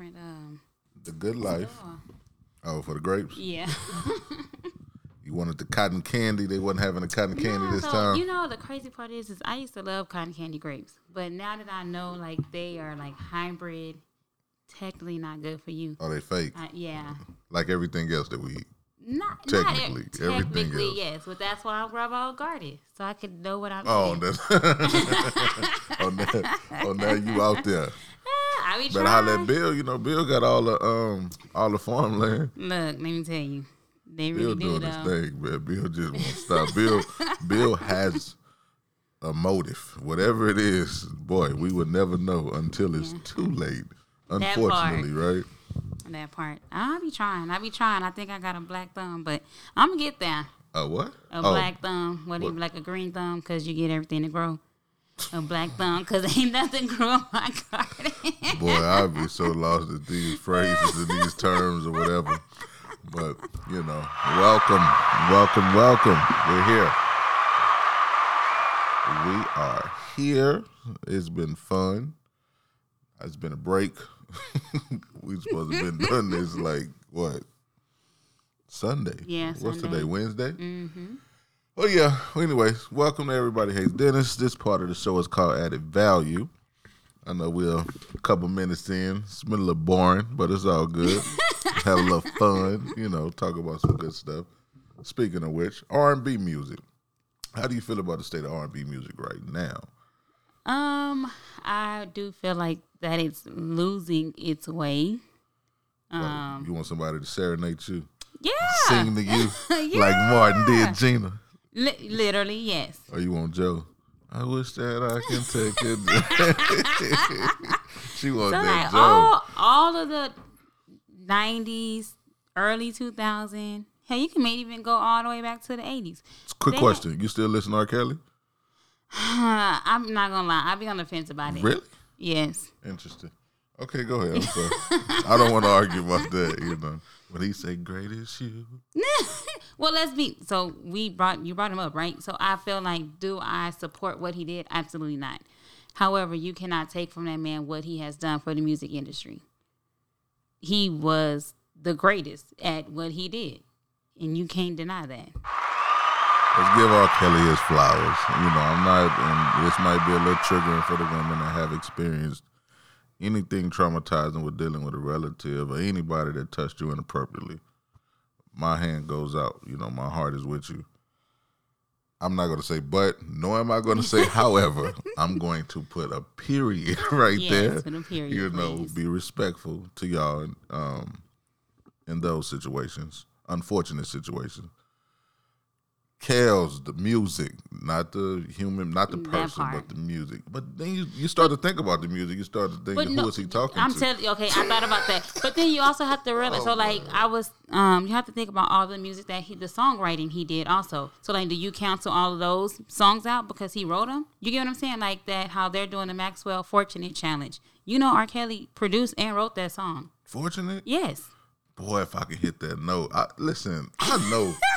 different. Um, The Good Life. Oh, for the grapes. yeah. You wanted the cotton candy. They wasn't having the cotton candy No, this so, time. You know, the crazy part is, is I used to love cotton candy grapes, but now that I know like they are like hybrid, technically not good for you. oh, they fake. Uh, yeah. Like everything else that we eat. Not Technically, not, everything technically else. yes, but that's why I'm Bravo guarded, so I could know what I'm. Oh, eating. that's oh, now, oh, now you out there. I be Better holler at Bill. You know, Bill got all the um all the farmland. Look, let me tell you, they Bill really do doing his thing, man. Bill just won't stop. Bill, Bill has a motive, whatever it is. Boy, we would never know until it's too late. Unfortunately, right? That part, I'll be trying. I'll be trying. I think I got a black thumb, but I'm gonna get there. A what? A oh, black thumb, what even like a green thumb, because you get everything to grow. A black thumb, because ain't nothing grow on my garden. boy, I'd be so lost at these phrases and these terms or whatever. But you know, welcome, welcome, welcome. We're here. We are here. It's been fun. It's been a break. we supposed to have been done this like what Sunday? Yeah, What's Sunday. today? Wednesday. Mm-hmm. Oh yeah. Well, anyways, welcome to everybody. Hates Dennis. This part of the show is called Added Value. I know we're a couple minutes in. It's been a little boring, but it's all good. Have a little fun, you know. Talk about some good stuff. Speaking of which, R and B music. How do you feel about the state of R and B music right now? um, I do feel like that it's losing its way. Like, Um, you want somebody to serenade you, yeah, sing to you yeah. like Martin did Gina, Li- literally, yes. or you want Joe? I wish that I can take it. she wants So that like Joe. all all of the '90s, early 2000. Hell, you can maybe even go all the way back to the '80s. Quick they- question: You still listen to R. Kelly? I'm not gonna lie, I'll be on the fence about it. Really? Yes. Interesting. Okay, go ahead. I don't want to argue about that, you know. When he say greatest you. well, let's be. So we brought you brought him up, right? So I feel like, do I support what he did? Absolutely not. However, you cannot take from that man what he has done for the music industry. He was the greatest at what he did, and you can't deny that. Let's give R. Kelly his flowers. You know, I'm not, and this might be a little triggering for the women that have experienced anything traumatizing with dealing with a relative or anybody that touched you inappropriately. My hand goes out. You know, my heart is with you. I'm not going to say but, nor am I going to say however. I'm going to put a period right Yes, there. period, you know, please. be respectful to y'all um, in those situations, unfortunate situations. Kels, the music, not the human, not the That person, part. but the music. But then you, you start to think about the music. You start to think, But who no, is he talking to. I'm to? telling you, okay, I thought about that. But then you also have to realize, Oh, so like I was, um, you have to think about all the music that he, the songwriting he did also. So like, do you cancel all of those songs out because he wrote them? You get what I'm saying? Like that, how they're doing the Maxwell Fortunate Challenge. You know, R. Kelly produced and wrote that song. Fortunate? Yes. Boy, if I could hit that note. I, listen, I know.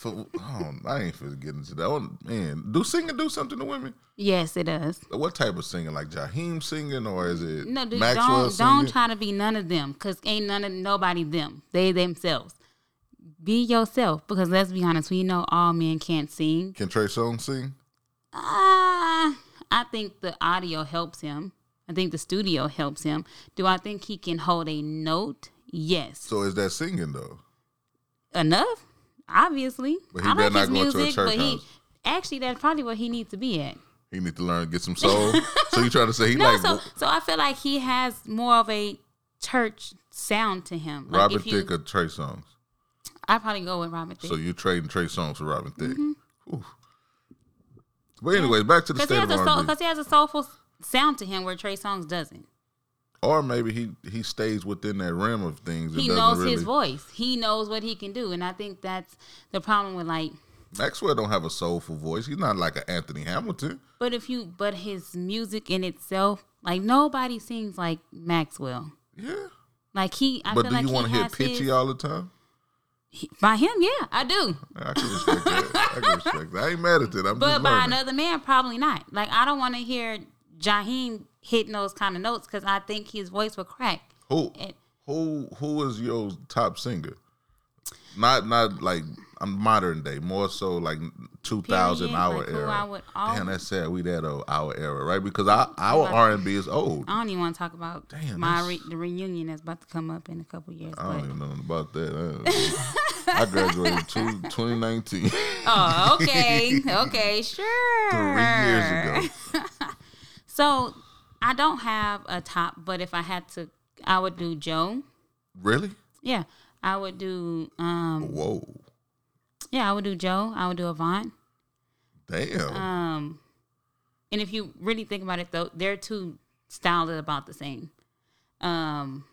for, oh, I ain't finna get into that. Oh, man, do singing do something to women? Yes, it does. What type of singing? Like Jaheim singing, or is it No, dude, Maxwell don't singing? don't try to be none of them because ain't none of nobody them. They themselves. Be yourself because let's be honest, we know all men can't sing. Can Trey Songz sing? Uh, I think the audio helps him. I think the studio helps him. Do I think he can hold a note? Yes. So is that singing though? Enough? Obviously. But he I better like his not go to a music, church but he actually that's probably what he needs to be at. He needs to learn to get some soul. so you trying to say he No, like so so I feel like he has more of a church sound to him. Like Robin Thicke or Trey Songz? I probably go with Robin Thicke. So you trading Trey Songz for Robin Thicke? Mm-hmm. But anyways, back to the state of a soul, R&B. because he has a soulful sound to him where Trey Songz doesn't. Or maybe he he stays within that realm of things. He knows really, his voice. He knows what he can do, and I think that's the problem with like. Maxwell don't have a soulful voice. He's not like an Anthony Hamilton. But if you, but his music in itself, like nobody sings like Maxwell. Yeah. Like he, I But do like you want to hear pitchy his- all the time? he- by him, yeah, I do. I can respect that. I can respect that. I ain't mad at it. I'm But by another man, probably not. Like I don't want to hear Jaheim hitting those kind of notes because I think his voice would crack. Who And- who who is your top singer? Not not like a modern day, more so like two thousand Period, hour like era. Damn, that's sad. We that uh, our era, right? Because our our R and B is old. I don't even want to talk about Damn, my re- the reunion that's about to come up in a couple years. I don't even know about that. I, I graduated two, 2019, oh, okay, okay, sure. three years ago. So I don't have a top, but if I had to, I would do Joe. Really? Yeah, I would do. um Whoa, Yeah, I would do Joe. I would do Avant. damn. Um, and if you really think about it, though, they're two styles about the same. Um,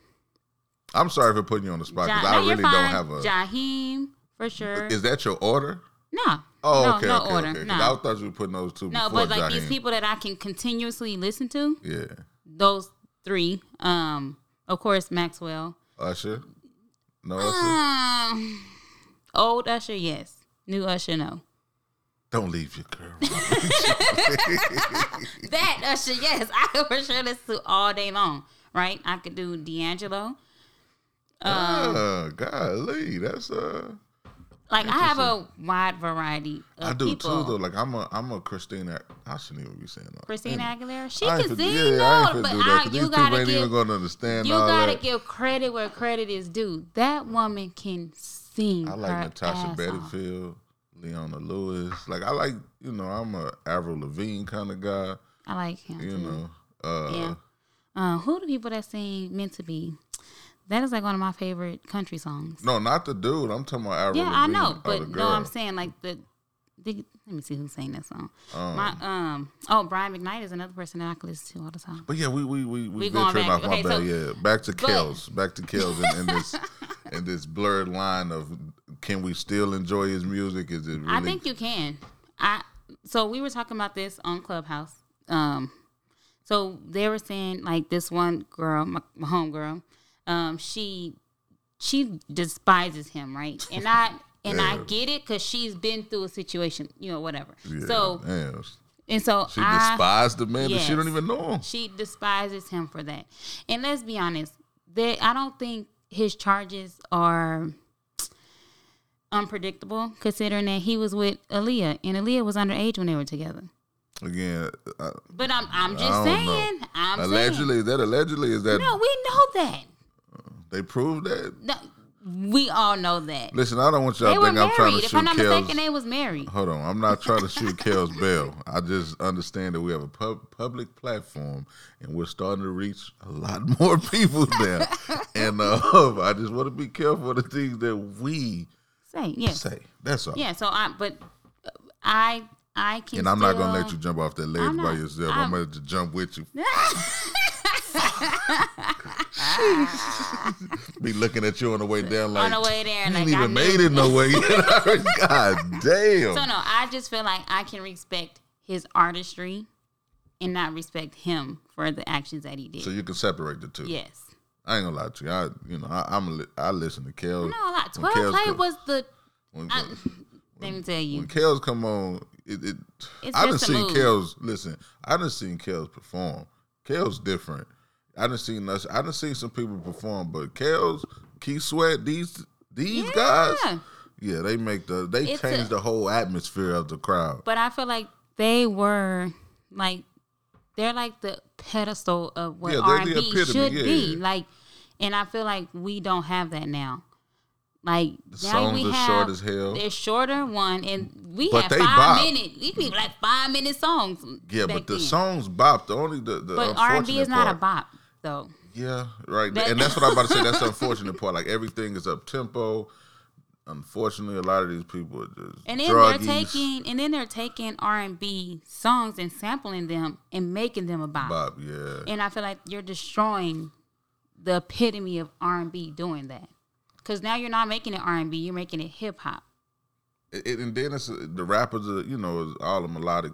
I'm sorry for putting you on the spot because Ja- I no, you're really don't have a. Jaheim for sure. Is that your order? No, Oh, no, okay, no okay, order. okay. No, I thought you were putting those two. no, but like these people that I can continuously listen to, Yeah, those three. Um, of course, Maxwell. Usher. No Usher. Um, old Usher, yes. New Usher, no. Don't leave your girl. That Usher, yes, I could for sure listen to all day long. Right? I could do D'Angelo. Ah, golly, that's uh. Like I have a wide variety of I do people. too though. Like I'm a I'm a Christina. I shouldn't even be saying that. Christina Aguilera, she I ain't can sing, yeah, I ain't no, finna but do I, you these gotta people ain't give even gonna understand you all gotta that. give credit where credit is due. That woman can sing. I like her Natasha ass off. Bedingfield, Leona Lewis. Like I like, you know, I'm a Avril Lavigne kind of guy. I like him. You too. know, uh, Yeah. Uh, who the people that sing "Meant to Be"? That is like one of my favorite country songs. no, not the dude. I'm talking about Avril yeah, I know, but no. I'm saying like the. the let me see who sang that song. Um, my um oh Brian McKnight is another person that I can listen to all the time. But yeah, we we we we, We going venturing back- off my okay, bad. so- yeah, back to but- Kels, back to Kels in, in this in this blurred line of can we still enjoy his music? Is it really? I think you can. I so we were talking about this on Clubhouse. Um, so they were saying like this one girl, my, my home girl, um, she she despises him, right? And I and I get it because she's been through a situation, you know, whatever. yeah, So and so she I, despised the man that she don't even know him. she despises him for that. And let's be honest, they, I don't think his charges are unpredictable, considering that he was with Aaliyah, and Aaliyah was underage when they were together. Again, uh, But I'm, I'm just I don't know. saying, I'm allegedly, is that allegedly is that. No, we know that. They proved that? No, we all know that. Listen, I don't want y'all They to think I'm trying to If shoot I'm not Kels. mistaken, they was married. Hold on, I'm not trying to shoot Kel's bell. I just understand that we have a pub- public platform and we're starting to reach a lot more people now. and uh, I just want to be careful of the things that we Say Yeah, say. That's all. yeah. So I, but uh, I, I can. And I'm not gonna let you jump off that ledge by yourself. I'm, I'm- gonna jump with you. Be looking at you on the way down like on the way there, you like ain't I even made it no way. God damn. So no, I just feel like I can respect his artistry and not respect him for the actions that he did. So you can separate the two. yes. I ain't gonna lie to you. I, you know, I, I'm li- I listen to Kels. No, like When twelve Kels play come- was the. when, I, let me tell you, when Kels come on, it, it It's I done seen move. Kels. Listen, I done seen Kels perform. Kels different. I done seen us. I done seen some people perform, but Kels, Keith Sweat, these these guys, Yeah. yeah, they make the they It's change a- the whole atmosphere of the crowd. but I feel like they were like they're like the pedestal of what Yeah, R and B should yeah, be. yeah. Like, and I feel like we don't have that now. Like The now songs we are have short as hell. they're shorter one, and we But have they five bop. minute. We be like five minute songs. Yeah, but the then. songs bop. The only the, the But R and B is not a part- bop though. Yeah, right. That- and that's what I'm about to say. That's the unfortunate part. Like everything is up tempo. Unfortunately, a lot of these people are just And then druggies. they're taking and then they're taking R and B songs and sampling them and making them a bop. bop. Yeah, And I feel like you're destroying the epitome of R and B doing that. Cause now you're not making it R and B, you're making it hip hop. And then it's the rappers. Are, you know, all the melodic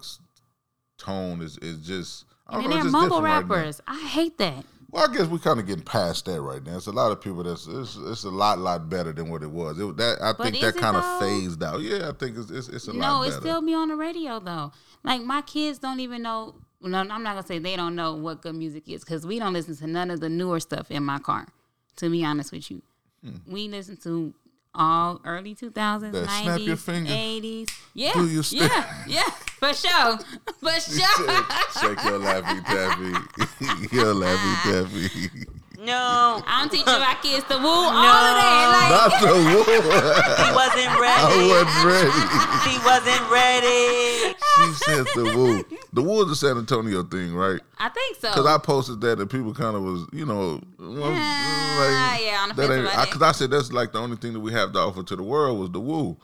tone is is just. I And don't then know, they're mumble different right rappers. I hate that. Well, I guess we're kind of getting past that right now. It's a lot of people that's it's, it's a lot lot better than what it was. It, that I But think that kind of phased out. Yeah, I think it's it's, it's a No, lot it better. still be on the radio though. Like my kids don't even know no, I'm not gonna say they don't know what good music is because we don't listen to none of the newer stuff in my car. To be honest with you, Hmm. we listen to all early 2000s, That snap your 90s, finger. 80s. Yeah, Do your step. yeah, yeah, for sure, for sure. Shake your laffy taffy. your laffy taffy. No, I'm teaching my kids to woo all of that. Not the woo. he wasn't ready. I wasn't ready. He wasn't ready. She said the woo. The woo is a San Antonio thing, right? I think so. Because I posted that and people kind of was, you know, well, Yeah, yeah, on the fence about. Because I, said that's like the only thing that we have to offer to the world was the woo.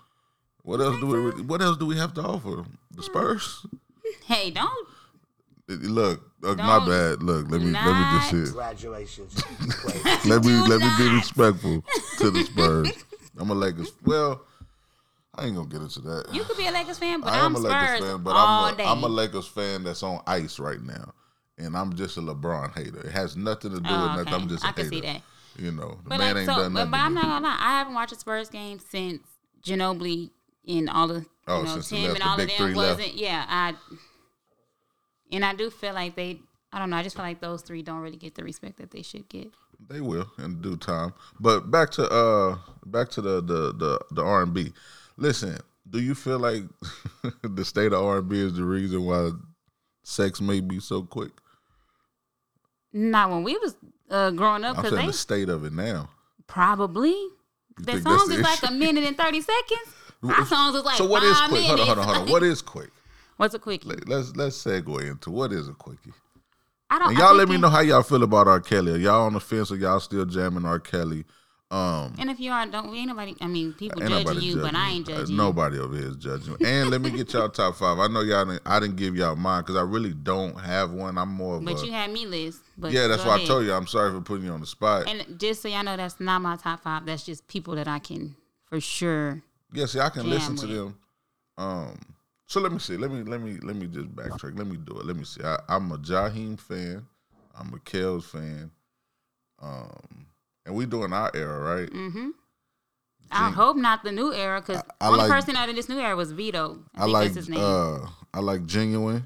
What else do we? What else do we have to offer? The hmm. Spurs. hey, don't. Look, look my Don't- bad. Look, let me let me just say. Congratulations. Let me Do let me be respectful to the Spurs. I'm a Lakers. Well, I ain't gonna get into that. You could be a Lakers fan, but I I'm am a Spurs Lakers fan, but all I'm a, day. I'm a Lakers fan that's on ice right now, and I'm just a LeBron hater. It has nothing to do Oh, with nothing. I'm just a I can hater. see that. You know, the But man like, ain't so, done nothing. but to I'm not gonna lie. I haven't watched a Spurs game since Ginobili and all the oh, you Oh, know since they Tim left, and the all of big them three left. wasn't. Yeah, I. And I do feel like they. I don't know. I just feel like those three don't really get the respect that they should get. They will in due time. But back to uh back to the the the, the R and B. Listen, do you feel like the state of R and B is the reason why sex may be so quick? Not when we was uh, growing up, I'm because saying they the state of it now. probably. The songs the is like a minute and thirty seconds. Our songs is like so what is five quick? minutes. Hold on, hold on, hold on. What is quick? What's a quickie? Like, Let's let's segue into what is a quickie. I don't. And y'all let me know how y'all feel about R. Kelly. Are y'all on the fence or y'all still jamming R. Kelly? Um And if you are, don't ain't nobody. I mean, people judging you, but I ain't Uh, judging. Nobody over here is judging. And let me get y'all top five. I know y'all. Didn't, I didn't give y'all mine because I really don't have one. I'm more of But a. you had me list. But yeah, that's why I told you. I'm sorry for putting you on the spot. And just so y'all know, that's not my top five. That's just people that I can for sure. yeah, see, I can listen to them. Um. So let me see. Let me let me let me just backtrack. Let me do it. Let me see. I, I'm a Jaheim fan. I'm a Kels fan. Um. And we doing our era, right? Mm-hmm. I hope not the new era, because only like- person out of this new era was Vito. I, I like his name. uh I like genuine.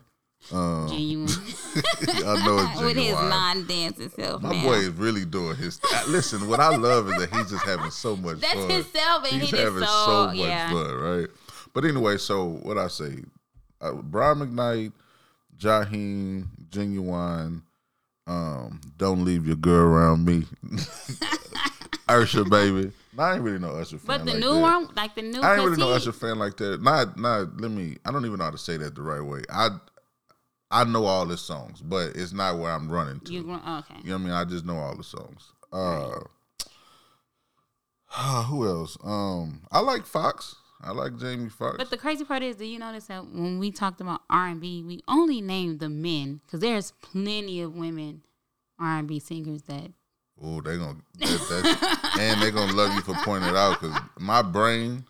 Um, Ginuwine. I know it's With his genuine. non-dancing self My now. boy is really doing his. uh, Listen, what I love is that he's just having so much That's fun. himself, and he's he having so, so much yeah. fun, right? But anyway, so what I say, uh, Brian McKnight, Jaheim, Ginuwine, um, don't leave your girl around me, Usher, baby. I ain't really no Usher fan. But the like new that. one, like the new, I ain't really no Usher fan like that. Not, not. Let me. I don't even know how to say that the right way. I, I know all his songs, but it's not where I'm running to. You gr- okay? You know what I mean? I just know all the songs. Uh, who else? Um, I like Fox. I like Jamie Foxx. But the crazy part is, do you notice that when we talked about R and B, we only named the men because there's plenty of women R and B singers that oh, they gonna that, and they gonna love you for pointing it out because my brain.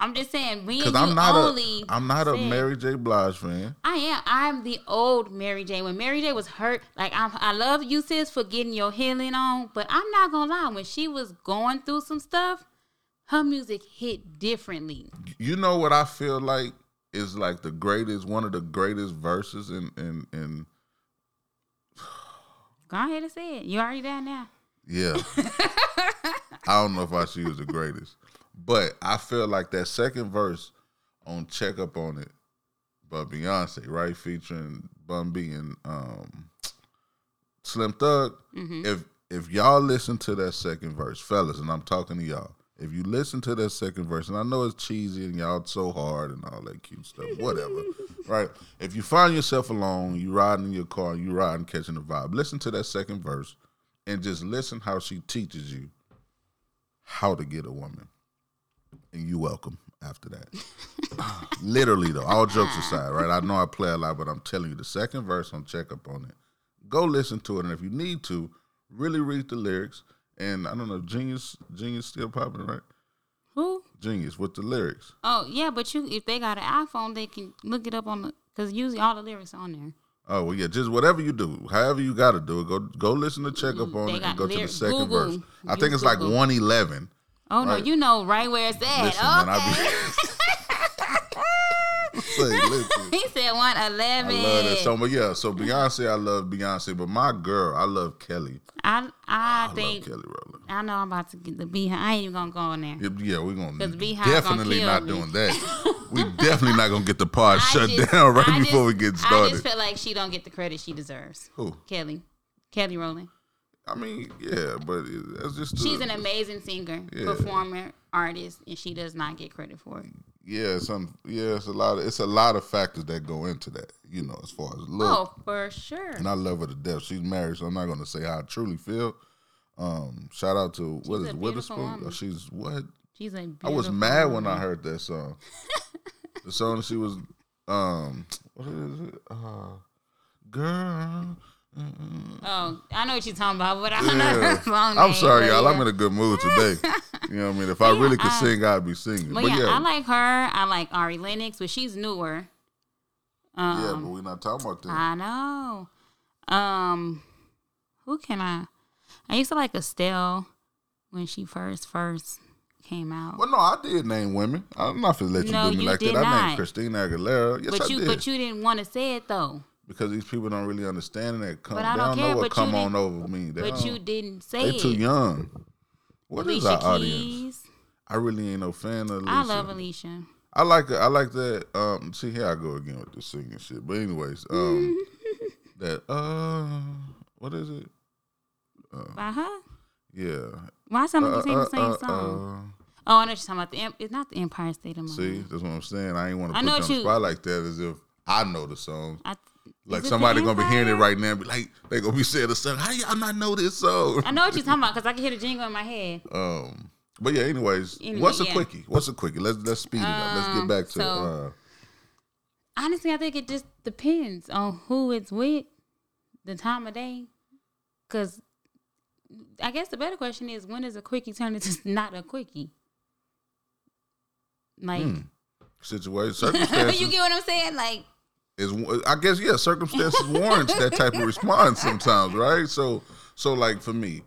I'm just saying we Because I'm not only. a I'm not a Mary J. Blige fan. I am. I'm the old Mary J. When Mary J. was hurt, like I'm, I love you sis for getting your healing on, but I'm not gonna lie. When she was going through some stuff, her music hit differently. You know what I feel like is like the greatest, one of the greatest verses in in in. Go ahead and say it. You already there now. Yeah. I don't know if I should use the greatest. But I feel like that second verse on Check Up on It by Beyonce, right? Featuring Bun B and um, Slim Thug. Mm-hmm. If if y'all listen to that second verse, fellas, and I'm talking to y'all, if you listen to that second verse, and I know it's cheesy and y'all so hard and all that cute stuff, whatever, right? If you find yourself alone, you riding in your car, you riding catching the vibe, listen to that second verse and just listen how she teaches you how to get a woman. And you welcome after that. Literally though, all jokes aside, right? I know I play a lot, but I'm telling you, the second verse on check up on it. Go listen to it, and if you need to, really read the lyrics. And I don't know, Genius, Genius still popping, right? Who? Genius with the lyrics. Oh yeah, but you if they got an iPhone, they can look it up on the because usually all the lyrics are on there. Oh well, yeah. Just whatever you do, however you got to do it. Go go listen to check up on They it and go to the second Google. verse. I Use think it's like Google. one eleven. Oh no, you know right where it's at. Listen, okay. man, I be say. Listen. He said one eleven. I love that song. But yeah, so Beyonce, I love Beyonce. But my girl, I love Kelly. I I, I think love Kelly Rowland. I know I'm about to get the BeyHive. I ain't even gonna go on there. Yeah, Yeah, we're gonna 'Cause BeyHive gonna definitely kill not me. doing that. we definitely not gonna get the pod I shut just- down right I before we just- get I started. just feel like she don't get the credit she deserves. Who? Kelly, Kelly Rowland. I mean, yeah, but that's just She's the- an amazing singer, Yeah. performer, artist, and she does not get credit for it. Yeah, it's un, yeah, it's a lot of it's a lot of factors that go into that. You know, as far as look, Oh, for sure. and I love her to death. She's married, so I'm not gonna say how I truly feel. Um, shout out to what She's is it, beautiful Weatherspoon? woman. Oh, she's what? She's a I beautiful I was mad when I heard that song. the song she was, um, what is it? Uh, girl. Mm-mm. Oh, I know what you're talking about, but I don't know Yeah. her song I'm name, sorry, y'all. yeah. I'm in a good mood today. You know what I mean? If I really could I- sing, I'd be singing. But, But, yeah, yeah, I like her. I like Ari Lennox, but she's newer. Um, yeah, but we're not talking about that. I know. Um, who can I? I used to like Estelle when she first first came out. well, no, I did name women. I'm not gonna let you No, do me you like that. I not. named Christina Aguilera. Yes, but I you did. but you didn't want to say it though. Because these people don't really understand that. Come, But they I don't don't care, know what but come on over me. They But you didn't say they it. too young. What is Alicia our audience? I really ain't no fan of Alicia. I love Alicia. I like I like that. Um, see here I go again with the singing shit. But anyways, um, that uh, what is it? Uh, By her? Yeah. Why some of Uh, you sing uh, the same uh, song? oh, I know you're talking about. The, Em- it's not the Empire State of uh, Mind. see, that's what I'm saying. I ain't want to put you on the spot like that as if I know the song. I, Like is it the somebody gonna be hearing it right now be like, they gonna be saying the song. How y'all not know this song? I know what you're talking about because I can hear the jingle in my head. Um, but yeah. Anyways, Anyway, what's a yeah. quickie? What's a quickie? Let's let's speed it up. Let's get Um, back to. so- uh, Honestly, I think it just depends on who it's with, the time of day. Because I guess the better question is when does a quickie turn into not a quickie? Like, hmm, situation circumstances. you get what I'm saying? Like, is I guess yeah, circumstances warrants that type of response sometimes, right? So so like for me,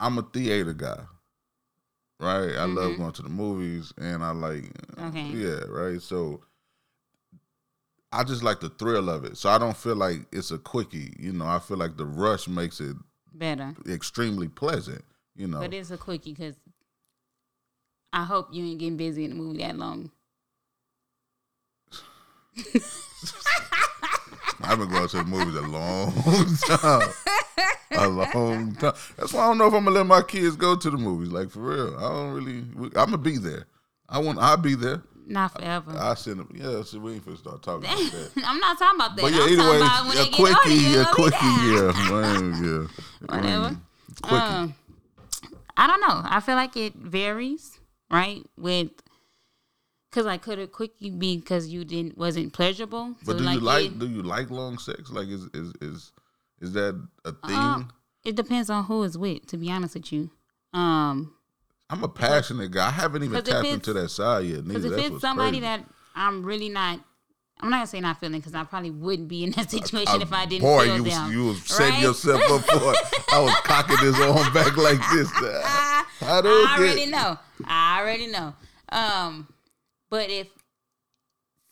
I'm a theater guy. Right? I love going to the movies and I like Mm-hmm. Okay. yeah, right? So I just like the thrill of it. So I don't feel like it's a quickie, you know. I feel like the rush makes it better. extremely pleasant, you know. But it's a quickie because I hope you ain't getting busy in the movie that long. I've been going to the movies a long time. A long time. That's why I don't know if I'm gonna let my kids go to the movies. Like for real, I don't really. I'm gonna be there. I want. I'll be there. Not forever. I send them. Yeah, so we ain't finna start talking about that. I'm not talking about that. But yeah, I'm talking about when a they get older, quickie, a quickie, yeah. yeah. Whatever. Mm, Quickie. Um, I don't know. I feel like it varies, right? With because I could have quickie be because you didn't wasn't pleasurable? but So, do you like? it, do you like long sex? Like, is is is is that a thing? Uh, it depends on who is with. To be honest with you, um, I'm a passionate guy. I haven't even tapped into that side yet. because if That's it's somebody crazy. that I'm really not. I'm not gonna say not feeling because I probably wouldn't be in that situation if I didn't Boy, feel you was, you was setting yourself up for it. I was cocking this arm back like this. I don't I get- already know. I already know. Um, but if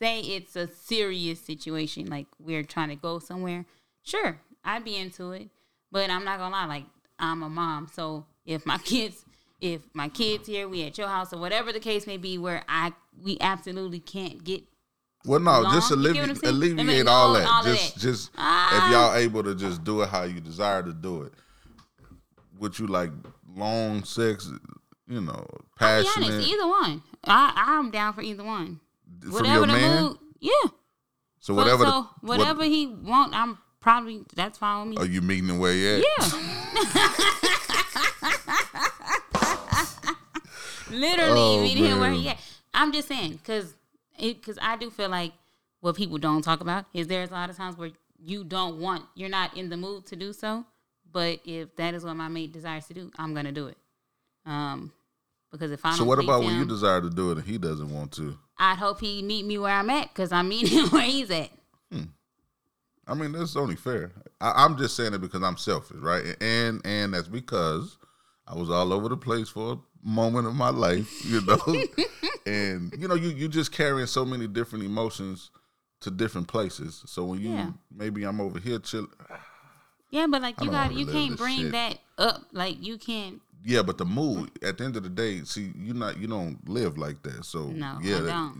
say it's a serious situation, like we're trying to go somewhere, sure, I'd be into it. But I'm not gonna lie, like I'm a mom, so if my kids, if my kids here, we at your house or whatever the case may be, where I we absolutely can't get Well, no, long. just alleviate, I'm saying? I alleviate mean, all that. all just, that. just Ah. if y'all able to just do it how you desire to do it. Would you like long sex? You know, passionate honest, either one. I I'm down for either one. from Whatever the man. mood, yeah. So whatever, so the, what- whatever he want, I'm probably that's fine with me. are you meeting the way yet? Yeah. Literally Oh, meeting him where he at. I'm just saying because because I do feel like what people don't talk about is there's a lot of times where you don't want you're not in the mood to do so, but if that is what my mate desires to do, I'm gonna do it. Um, because if I So what about when you desire to do it and he doesn't want to? I'd hope he meet me where I'm at because I'm meeting him where he's at. I mean, that's only fair. I, I'm just saying it because I'm selfish, right? And and that's because I was all over the place for a moment of my life, you know. and you know, you you just carrying so many different emotions to different places. So when you Yeah. maybe I'm over here chilling. Yeah, but like you got you can't bring shit. that up. Like you can't. Yeah, but the mood at the end of the day, see, you not you don't live like that. So No, yeah, I that-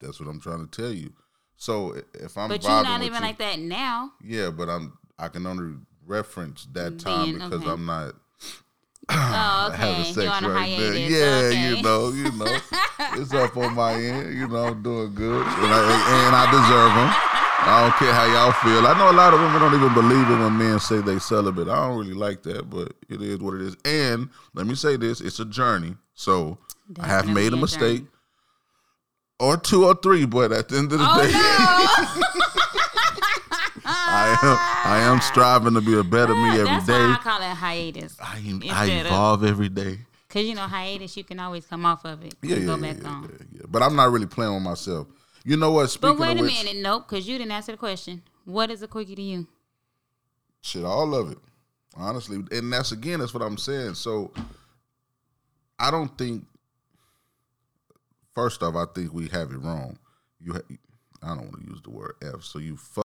that's what I'm trying to tell you. So if I'm But you're not even you- like that now. Yeah, but I'm I can only reference that time because okay. I'm not Oh, having okay. sex You're on a right there. hiatus. Yeah, okay. you know, you know, it's up on my end. You know, I'm doing good, and I, and I deserve them. I don't care how y'all feel. I know a lot of women don't even believe it when men say they celibate. I don't really like that, but it is what it is. And let me say this: it's a journey. So I have made a mistake, or two or three, but at the end of the Oh day, I am I am striving to be a better me no! every That's day. why I call it hiatus. I, I Instead of- evolve every day. Cause you know hiatus, you can always come off of it. Yeah, and yeah, go yeah, back yeah, on. yeah, yeah. But I'm not really playing with myself. You know what? Speaking But wait a which, minute, nope, because you didn't answer the question. What is a quickie to you? shit, all of it, honestly. And that's again, that's what I'm saying. So I don't think. First off, I think we have it wrong. You, ha- I don't want to use the word f. So you fuck.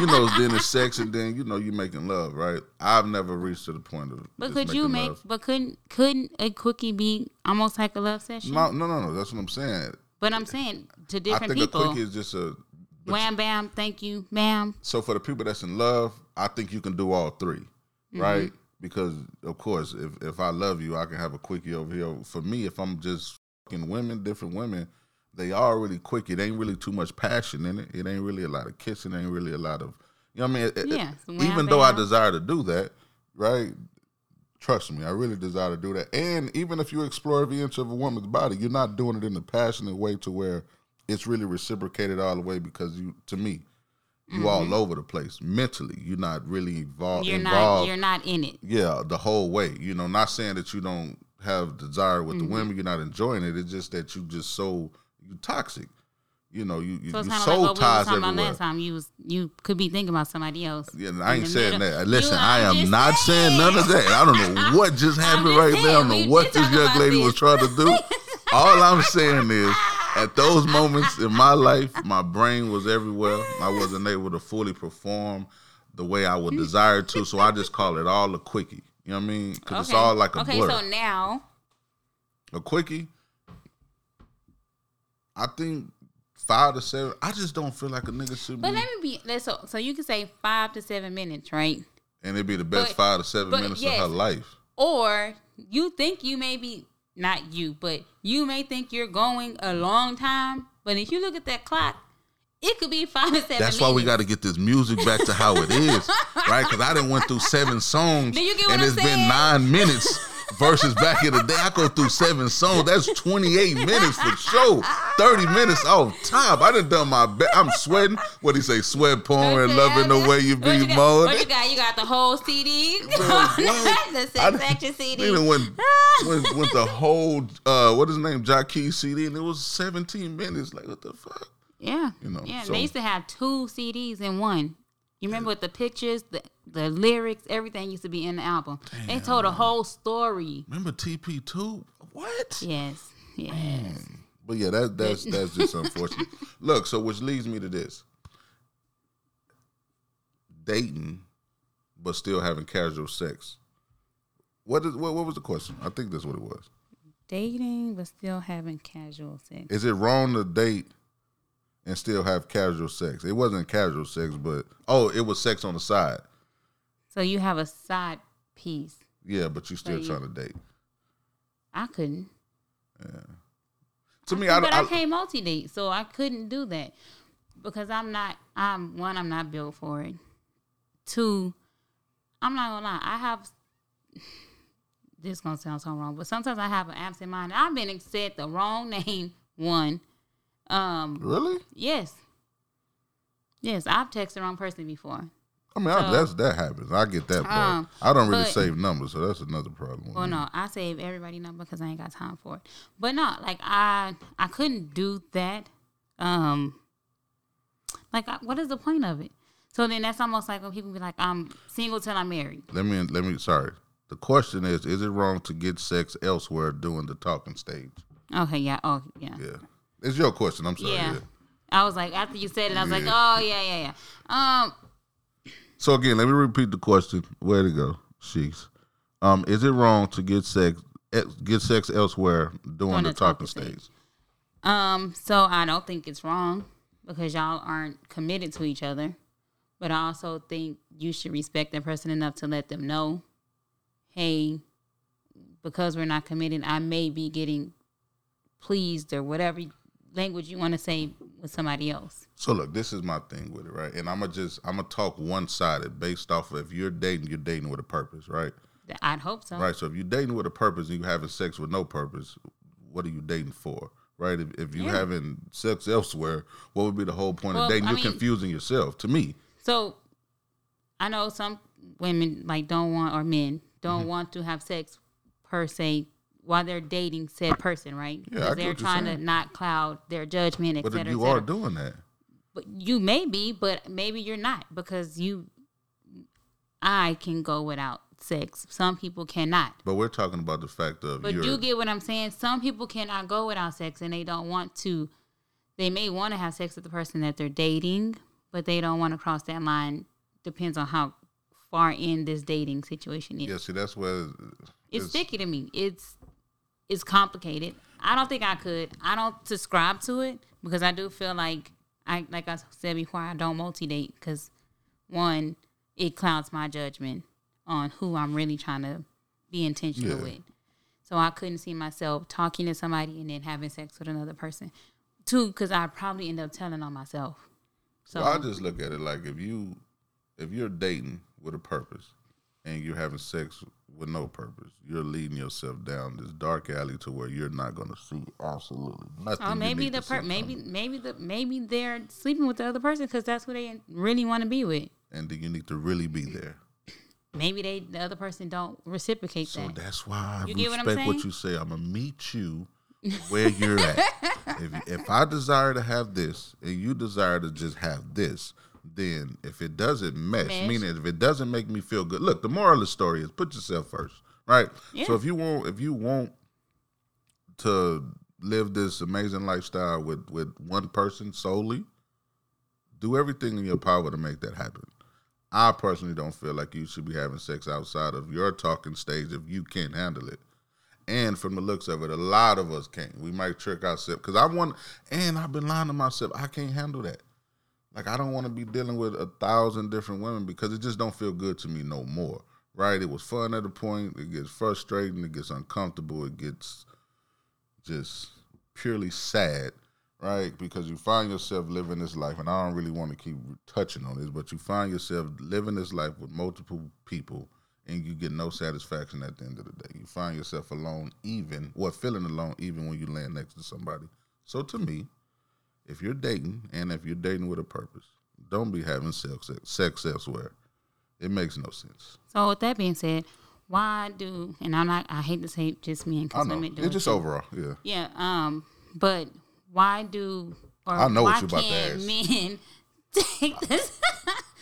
you know, then it's sex, and then you know you're making love, right? I've never reached to the point of. But could you make? love. But couldn't couldn't a quickie be almost like a love session? No, no, no, no. That's what I'm saying. But I'm saying to different people. I think a quickie is just a. Wham bam, thank you, ma'am. so for the people that's in love, I think you can do all 3 Mm-hmm. right? Because of course, if if I love you, I can have a quickie over here. For me, if I'm just fucking women, different women, they are really quick. It ain't really too much passion in it. It ain't really a lot of kissing. Ain't really a lot of you know what I mean. It- it- Yeah, so even though I desire to do that, right? Trust me, I really desire to do that. And even if you explore every inch of a woman's body, you're not doing it in a passionate way to where it's really reciprocated all the way because you, to me, you all over the place mentally. You're not really involved. Mm-hmm. You're involved not you're not in it. yeah, the whole way. You know, not saying that you don't have desire with Mm-hmm. the women, you're not enjoying it. It's just that you just so you toxic. You know, you you, So you oh, soul like we ties about everywhere. last time. You was you could be thinking about somebody else. Yeah, I ain't saying middle. that. Listen, You- I I'm not saying none of that. I don't know what just happened just right there. I don't know what this young lady was trying to do. All I'm saying is, at those moments in my life, my brain was everywhere. I wasn't able to fully perform the way I would desire to. So I just call it all a quickie. You know what I mean? Because it's all like a quickie. okay. blur. So now, A quickie. I think five to seven. I just don't feel like a nigga should but be. let me be. Let's so, so you can say five to seven minutes, right? and it'd be the best But- five to seven minutes yes. of her life. Or you think you may be not you, but you may think you're going a long time. But if you look at that clock, it could be five to seven. That's why we got to get this music back to how it is, right? Because I didn't went through seven songs, Do you get what and I'm it's been nine minutes. Versus back in the day, I go through seven songs. That's twenty eight minutes for sure. Thirty minutes off top. I done done my best. I'm sweating. What do you say? Sweat pouring, loving the way you What be you got? What you got? You got the whole CD, what? the I sex action CD. We done went, the whole uh, what is his name, Jockey CD, and it was 17 minutes. Like what the fuck? Yeah, You know, yeah. so- they used to have two CDs in one. You remember with the pictures, the the lyrics, everything used to be in the album. they told a whole story. Remember TP2? What? Yes, yes. But yeah, that that's that's just unfortunate. Look, so which leads me to this: dating, but still having casual sex. What is what, what was the question? I think that's what it was. Dating, but still having casual sex. Is it wrong to date and still have casual sex? It wasn't casual sex, but oh, it was sex on the side. So you have a side piece. Yeah, but you still you- trying to date. I couldn't. Yeah. To me, I, but I, I, can't multi date, so I couldn't do that because I'm not. I'm one. I'm not built for it. Two, I'm not gonna lie. I have. This gonna sound so wrong, but sometimes I have an absent mind. I've been said the wrong name. One, um, really. yes, yes, I've texted the wrong person before. I mean, I, that's that happens. I get that part. Um, I don't really but- save numbers, so that's another problem. Well, no, I save everybody number because I ain't got time for it. But no, like I, I couldn't do that. Um, like I, what is the point of it? So then that's almost like when people be like, "I'm single till I'm married." Let me let me. Sorry. The question is: Is it wrong to get sex elsewhere during the talking stage? Okay, yeah. Oh, yeah. Yeah, it's your question. I'm sorry. Yeah. Yeah. I was like, after you said it, I was like, oh yeah, yeah, yeah. Um, So again, let me repeat the question. Where to go, Sheiks? Um, is it wrong to get sex eh, get sex elsewhere during the, the talking talking stage? stage. um, so I don't think it's wrong because y'all aren't committed to each other. But I also think you should respect that person enough to let them know, hey, because we're not committed, I may be getting pleased or whatever language you want to say with somebody else. So look, this is my thing with it, right? And I'm gonna just I'm gonna talk one sided based off of if you're dating, you're dating with a purpose, right? I'd hope so. Right. So if you're dating with a purpose and you're having sex with no purpose, what are you dating for? Right. If, if you Yeah. having sex elsewhere, what would be the whole point Well, of dating? I You're mean- confusing yourself. To me, So I know some women like don't want or men don't Mm-hmm. want to have sex per se while they're dating said person, right? Yeah, I get they're what you're trying to not cloud their judgment, etc. but if you are doing that, But you may be, but maybe you're not because you I can go without sex. Some people cannot. but we're talking about the fact of But you get what I'm saying? Some people cannot go without sex and they don't want to they may want to have sex with the person that they're dating, but they don't want to cross that line. Depends on how far in this dating situation is. yeah. See, that's where it's, it's- sticky to me. It's it's complicated. I don't think I could. I don't subscribe to it because I do feel like I like I said before. I don't multi date because one, it clouds my judgment on who I'm really trying to be intentional Yeah. with. So I couldn't see myself talking to somebody and then having sex with another person. Two, because I'd probably end up telling on myself. So Well, I just look at it like if you if you're dating with a purpose and you're having sex with no purpose, you're leading yourself down this dark alley to where you're not going to see absolutely nothing. Oh, maybe the per- maybe maybe the maybe they're sleeping with the other person because that's who they really want to be with. and then you need to really be there. Maybe they the other person don't reciprocate So that. that's why I You what respect what, saying? you say. I'm gonna meet you where you're at. if if I desire to have this and you desire to just have this, then if it doesn't mesh, Mesh. meaning if it doesn't make me feel good, look. The moral of the story is put yourself first, right? Yeah. So if you want, if you want to live this amazing lifestyle with with one person solely, do everything in your power to make that happen. I personally don't feel like you should be having sex outside of your talking stage if you can't handle it. And from the looks of it, a lot of us can't. We might trick ourselves because I want, and I've been lying to myself. I can't handle that. Like I don't want to be dealing with a thousand different women because it just don't feel good to me no more. Right? It was fun at a point. It gets frustrating. It gets uncomfortable. It gets just purely sad, right? Because you find yourself living this life, and I don't really want to keep touching on this, but you find yourself living this life with multiple people, and you get no satisfaction at the end of the day. You find yourself alone, even or feeling alone, even when you land next to somebody. So to me, if you're dating, and if you're dating with a purpose, don't be having sex sex elsewhere. It makes no sense. So with that being said, why do and I'm not I hate to say just men I because women do It's it just too. overall, yeah. Yeah, um, but why do or I know what why you about to can't ask. men take this?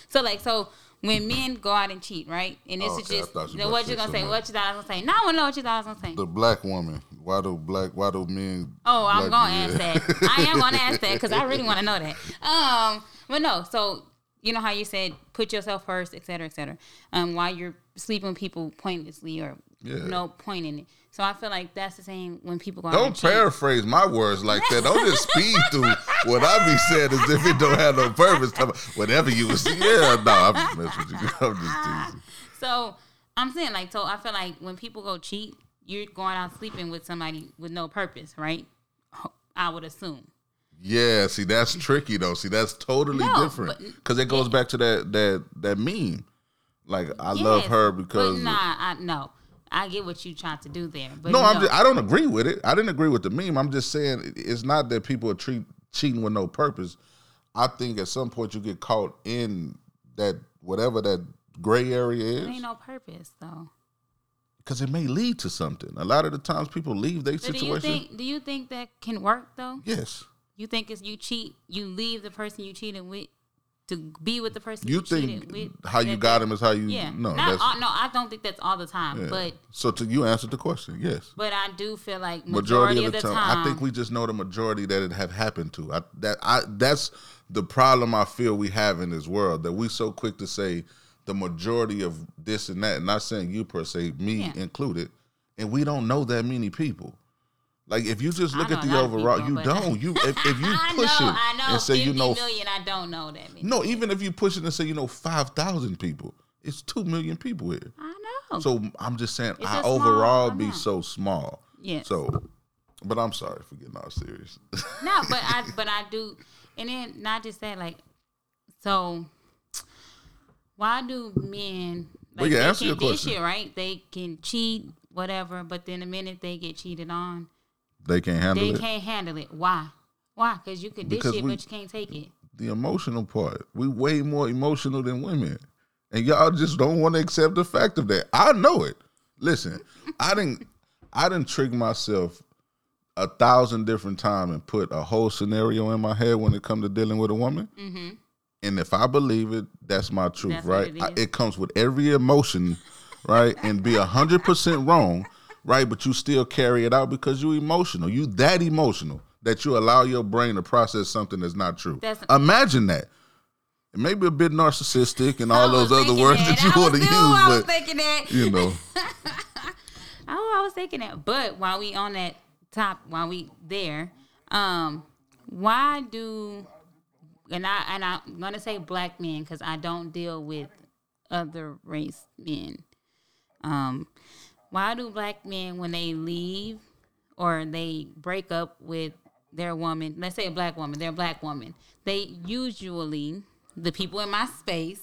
so like so when men go out and cheat, right? And this Oh, is okay, I just you know, what you say gonna say? What you thought I was gonna say? now I know what you thought I was gonna say. The black woman. Why do black? Why do men? Oh, I'm gonna ask that. I am gonna ask that because I really want to know that. Um, but no, so you know how you said put yourself first, et cetera, et cetera. Um, while you're sleeping with people pointlessly or Yeah. no point in it. So I feel like that's the same when people go Don't cheat. paraphrase my words like that. Don't just speed through what I be saying as if it don't have no purpose. Whatever you was, yeah, no, I'm just messing with you. I'm just teasing. So I'm saying like so I feel like when people go cheat, you're going out sleeping with somebody with no purpose, right? I would assume. Yeah, see, that's tricky though. See, that's totally No, different because it goes back to that that that meme. Like I love her because nah, I no. I get what you trying to do there, but no, I'm no. just, I don't agree with it. I didn't agree with the meme. I'm just saying it's not that people are treat, cheating with no purpose. I think at some point you get caught in that whatever that gray area is ain't no purpose though. Because it may lead to something. A lot of the times people leave their So do you situation. think do you think that can work though? yes, You think it's you cheat, you leave the person you cheated with to be with the person You you, cheated think with. how you got him is how you Yeah, no Not all, no, I don't think that's all the time, yeah. but so to you answered the question yes but I do feel like majority, of the, time, I think we just know the majority that it have happened to. I, that I that's the problem I feel we have in this world that we so quick to say the majority of this and that. Not saying you per se, me Yeah. included, and we don't know that many people. Like if you just look at the overall, people, you don't. You if, if you I push know, it I know. and say you know million, I don't know that many. no, even if you push it and say you know five thousand people, it's two million people here. I know. So I'm just saying, It's I a small overall be so small. Yeah. So, but I'm sorry for getting all serious. No, but I but I do, and then not just that. Like, so why do men like they can dish it right? They can cheat, whatever. But then the minute they get cheated on, they can't handle they it. They can't handle it. Why? Why? Because you can dish Because it, we- but you can't take it. The emotional part. We way more emotional than women, and y'all just don't want to accept the fact of that. I know it. Listen, I didn't. I didn't trick myself a thousand different times and put a whole scenario in my head when it comes to dealing with a woman. Mm-hmm. And if I believe it, that's my truth. That's right? it I- it comes with every emotion, right? And be hundred percent wrong, right? But you still carry it out because you're emotional. You that emotional that you allow your brain to process something that's not true. That's- Imagine that. It may be a bit narcissistic and all those other words that, you I want to use, I was but thinking that. you know, Oh, I was thinking that. But while we on that top, while we there, um, why do and I and I'm gonna say black men because I don't deal with other race men. Um, why do black men when they leave or they break up with their woman, let's say a black woman, their black woman, they usually the people in my space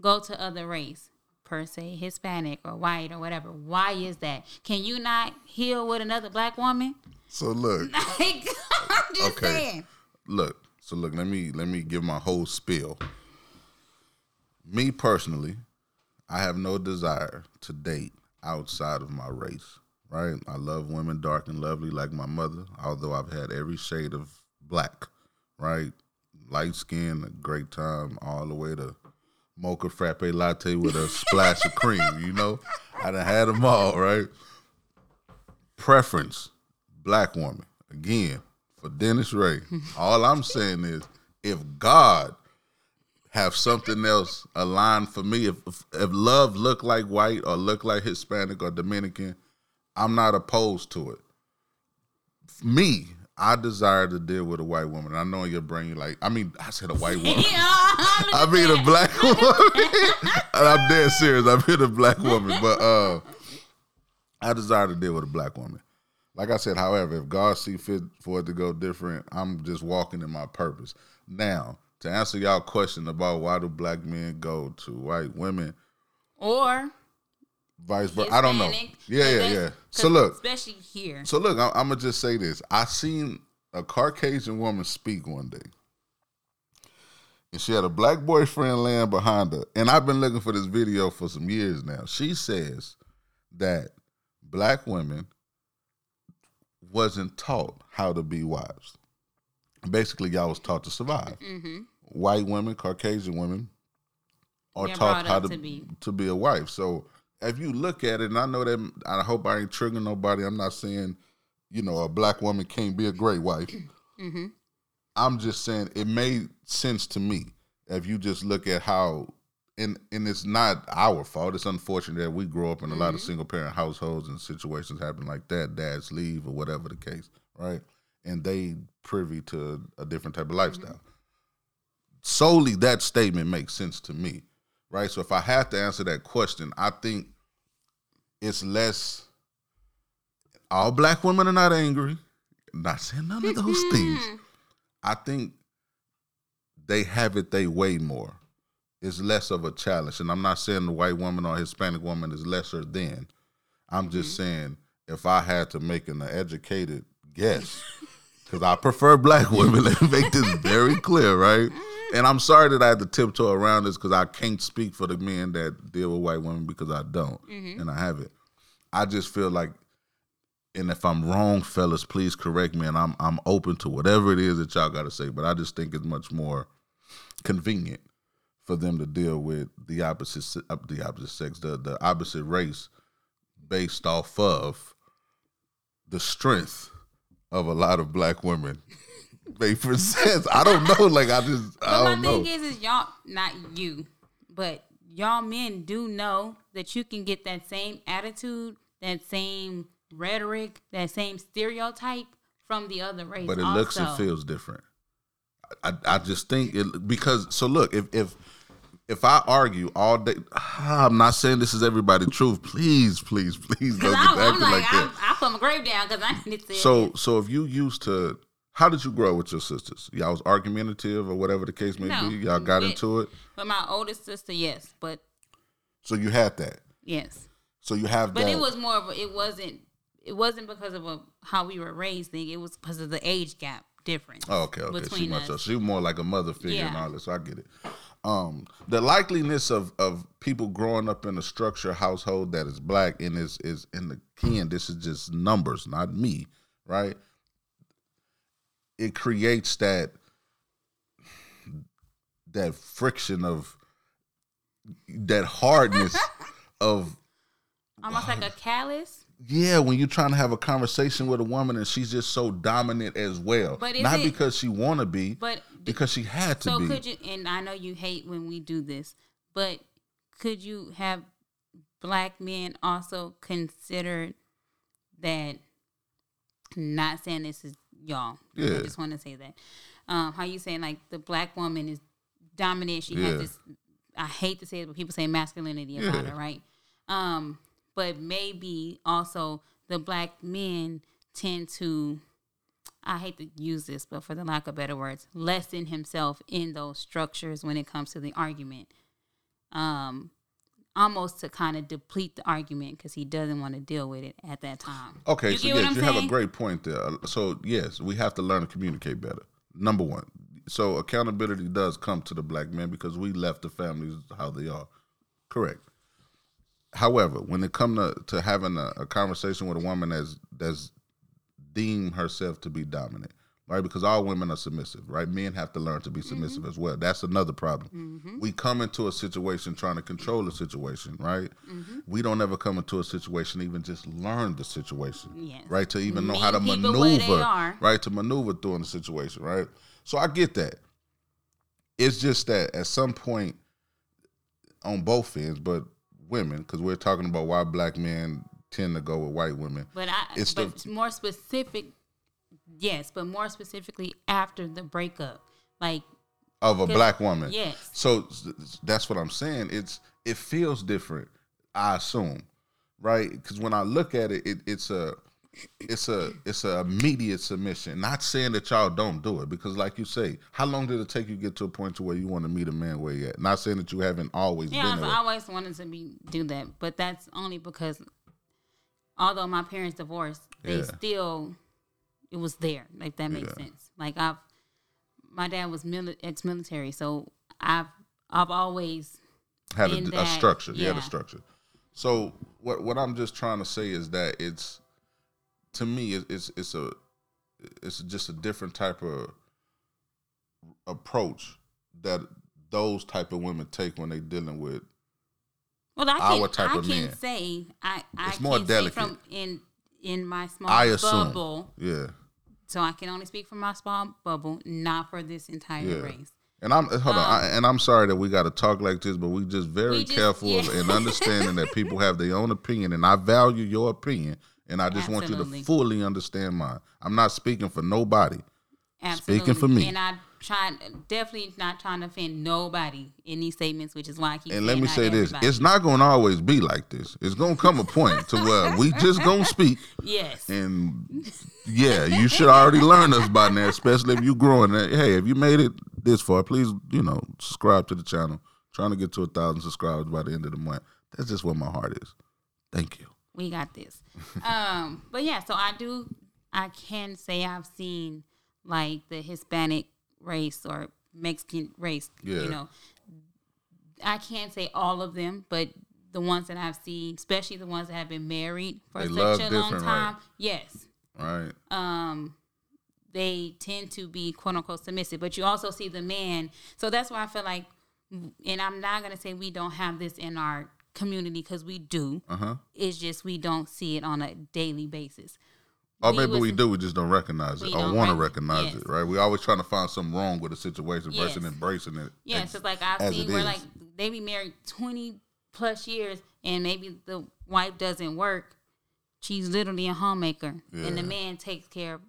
go to other race per se Hispanic or white or whatever. Why is that? Can you not heal with another black woman? so look, Like, I'm just Okay. saying. look. So look, let me let me give my whole spiel. Me personally, I have no desire to date outside of my race. Right? I love women dark and lovely like my mother, although I've had every shade of black. Right? Light skin, a great time, all the way to mocha frappe latte with a splash of cream. You know, I done had them all. Right? Preference, black woman. Again, for Dennis Ray. All I'm saying is, if God have something else aligned for me, if if, if love look like white or look like Hispanic or Dominican, I'm not opposed to it. Me, I desire to deal with a white woman. I know in your brain, you're like, I mean, I said a white woman. Yeah, I mean a black woman. and I'm dead serious. I mean a black woman. But uh I desire to deal with a black woman. Like I said, however, if God see fit for it to go different, I'm just walking in my purpose. Now, to answer y'all question about why do black men go to white women, or vice versa, I don't know. Yeah, yeah, yeah, that's- yeah. 'cause So look, especially here. so look, I, I'm gonna just say this. I seen a Caucasian woman speak one day, and she had a black boyfriend laying behind her. And I've been looking for this video for some years now. She says that black women wasn't taught how to be wives. Basically, y'all was taught to survive. White women, Caucasian women, are They're taught how to to be. to be a wife. So if you look at it, and I know that I hope I ain't triggering nobody. I'm not saying, you know, a black woman can't be a great wife. Mm-hmm. I'm just saying it made sense to me if you just look at how, and and it's not our fault. It's unfortunate that we grow up in a lot Mm-hmm. of single parent households and situations happen like that. Dads leave or whatever the case, right? And they privy to a different type of lifestyle. Solely that statement makes sense to me, right? So if I have to answer that question, I think it's less. All black women are not angry. Not saying none of those things. I think they have it they way more. It's less of a challenge. And I'm not saying the white woman or Hispanic woman is lesser than. I'm just mm-hmm. saying if I had to make an educated guess, because I prefer black women, let me make this very clear, right? Mm-hmm. And I'm sorry that I had to tiptoe around this because I can't speak for the men that deal with white women because I don't. Mm-hmm. And I haven't. I just feel like and if I'm wrong, fellas, please correct me. And I'm I'm open to whatever it is that y'all got to say. But I just think it's much more convenient for them to deal with the opposite uh, the opposite sex, the the opposite race, based off of the strength of a lot of black women. For sense. I don't know. Like I just I But my don't know. thing is, is y'all not you, but y'all men do know that you can get that same attitude, that same rhetoric, that same stereotype from the other race. but it looks and feels different. I, I just think it because so look if if if I argue all day, I'm not saying this is everybody's truth. Please, please, please don't get I'm, I'm acting like, like I'm, that. I put my grave down because I need to So this. so if you used to, how did you grow with your sisters? Y'all was argumentative or whatever the case may No, be. Y'all got it- into it. But my oldest sister, yes, but So you had that. yes, So you have but that. it was more of a, it wasn't it wasn't because of a, how we were raised thing. It was because of the age gap difference. Oh, okay, okay. She between must us. she was more like a mother figure and all this. So I get it. Um, the likeliness of of people growing up in a structure household that is black and is is in the again, this is just numbers, not me, right? It creates that that friction of that hardness of Almost like a callus. yeah, when you're trying to have a conversation with a woman and she's just so dominant as well. But Not it- because she wanna be, But because she had to so be. could you? And I know you hate when we do this, but could you have black men also consider that? Not saying this is y'all. Yeah. I just want to say that. Um, how you saying like the black woman is dominant? She Yeah. has this. I hate to say it, but people say masculinity about Yeah. her, right? Um, but maybe also the black men tend to I hate to use this, but for the lack of better words, lessen himself in those structures when it comes to the argument. Um, almost to kind of deplete the argument because he doesn't want to deal with it at that time. Okay, You so yes, you have a great point there. So yes, we have to learn to communicate better. Number one. So accountability does come to the black man because we left the families how they are. Correct. However, when it comes to, to having a, a conversation with a woman that's that's deemed herself to be dominant, right? Because all women are submissive, right? Men have to learn to be submissive Mm-hmm. as well. That's another problem. We come into a situation trying to control a situation, right? Mm-hmm. We don't ever come into a situation even just learn the situation, Yes. right? To even know Meet how to people where they maneuver, right? To maneuver through in the situation, right? So I get that. It's just that at some point on both ends, but women, because we're talking about why black men tend to go with white women. But I, It's the- more specific, yes, but more specifically after the breakup, like of a black woman. yes. So that's what I'm saying. It's it feels different. I assume, right? Because when I look at it, it, it's a it's a it's a immediate submission. Not saying that y'all don't do it, because like you say, how long did it take you to get to a point to where you want to meet a man where you at? Not saying that you haven't always Yeah, been I've always wanted to be do that, but that's only because although my parents divorced, they Yeah. still it was there. Like that makes Yeah. sense. Like I've my dad was mili- ex-military, so I've I've always had a, a structure. Yeah. a structure. So what what I'm just trying to say is that it's to me it- it's it's a it's just a different type of approach that those type of women take when they're dealing with well I Our type I of man. say I I It's more delicate. from in in my small I assume. bubble. yeah So I can only speak for my small bubble, not for this entire Yeah. race. and I'm hold on I, and I'm sorry that we got to talk like this but we're just very Um, We just- careful yeah. and understanding that people have their own opinion and I value your opinion and I just want you to fully understand mine I'm not speaking for nobody Absolutely. Speaking for me. And I try definitely not trying to offend nobody in these statements, which is why I keep And let me say this: everybody. it's not going to always be like this. It's going to come a point to where we just going to speak, Yes. and yeah, you should already learn us by now, especially if you're growing. Hey, if you made it this far, please, you know, subscribe to the channel. Trying to get to a thousand subscribers by the end of the month. That's just where my heart is. Thank you. we got this. um, but yeah, so I do I can say I've seen like the Hispanic race or Mexican race, Yeah. you know. I can't say all of them, but the ones that I've seen, especially the ones that have been married for They such a long different, right? time, yes. right. um they tend to be quote unquote submissive but you also see the man so that's why i feel like and I'm not gonna say we don't have this in our community because we do. Uh huh. It's just we don't see it on a daily basis. Or maybe was- we do, we just don't recognize it or want to recognize yes. it, right? We always trying to find something wrong with a situation versus Yes. embracing it. Yeah, ex- it's like I've seen where is. like they be married twenty plus years and maybe the wife doesn't work. She's literally a homemaker, and the man takes care of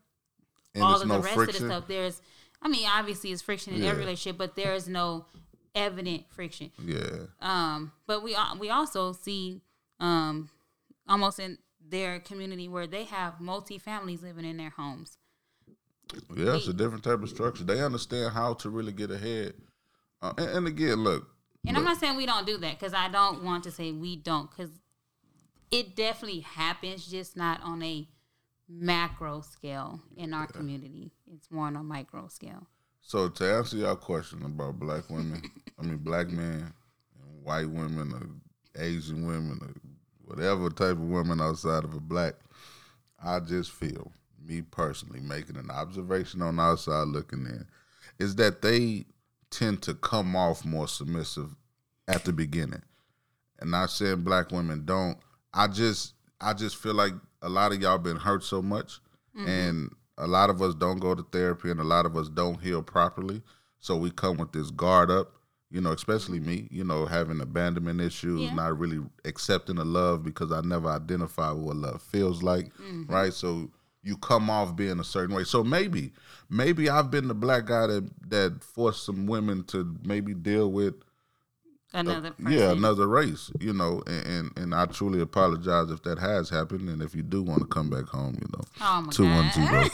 and all of no the rest friction. of the stuff. There's, I mean, obviously it's friction in every relationship, but there is no evident friction. Yeah, Um, but we we also see um, almost in their community where they have multi families living in their homes. yeah, it's a different type of structure. They understand how to really get ahead. Uh, and, and again, look, And I'm not saying we don't do that because I don't want to say we don't because it definitely happens, just not on a macro scale in our community. It's more on a micro scale. So to answer your question about black women, I mean black men and white women or Asian women or whatever type of woman outside of a black, I just feel, me personally, making an observation on the outside looking in, is that they tend to come off more submissive at the beginning. And not saying black women don't. I just I just feel like a lot of y'all been hurt so much mm-hmm. and a lot of us don't go to therapy and a lot of us don't heal properly. So we come with this guard up, you know, especially mm-hmm. me, you know, having abandonment issues, Yeah. not really accepting the love because I never identified what love feels like, mm-hmm. right? So you come off being a certain way. So maybe, maybe I've been the black guy that that forced some women to maybe deal with Another yeah, another race, you know, and, and and I truly apologize if that has happened, and if you do want to come back home, you know, Oh my two one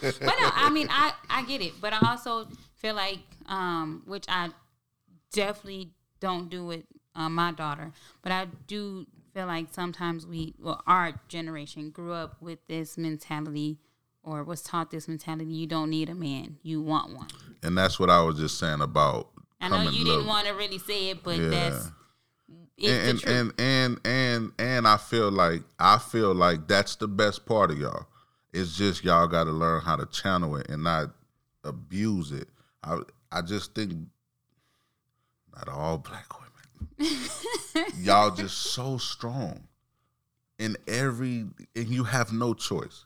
but no, I mean, I I get it, but I also feel like, um, which I definitely don't do with uh, my daughter, but I do feel like sometimes we, well, our generation grew up with this mentality, or was taught this mentality: you don't need a man, you want one. and that's what I was just saying about. I know you didn't want to really say it, but Yeah. that's it's and and, and and and I feel like I feel like that's the best part of y'all. It's just y'all got to learn how to channel it and not abuse it. I I just think not all black women. y'all just so strong in every and you have no choice.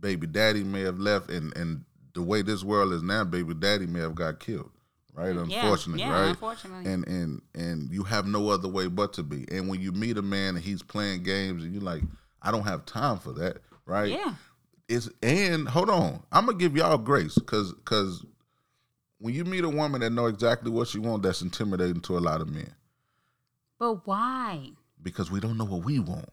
Baby daddy may have left and and the way this world is now, baby daddy may have got killed. Right? Yeah, Unfortunately, yeah, right? unfortunately. and and and you have no other way but to be. And when you meet a man and he's playing games, and you're like, I don't have time for that, right? yeah, It's and hold on, I'm gonna give y'all grace because because when you meet a woman that know exactly what she wants, that's intimidating to a lot of men but why? because we don't know what we want.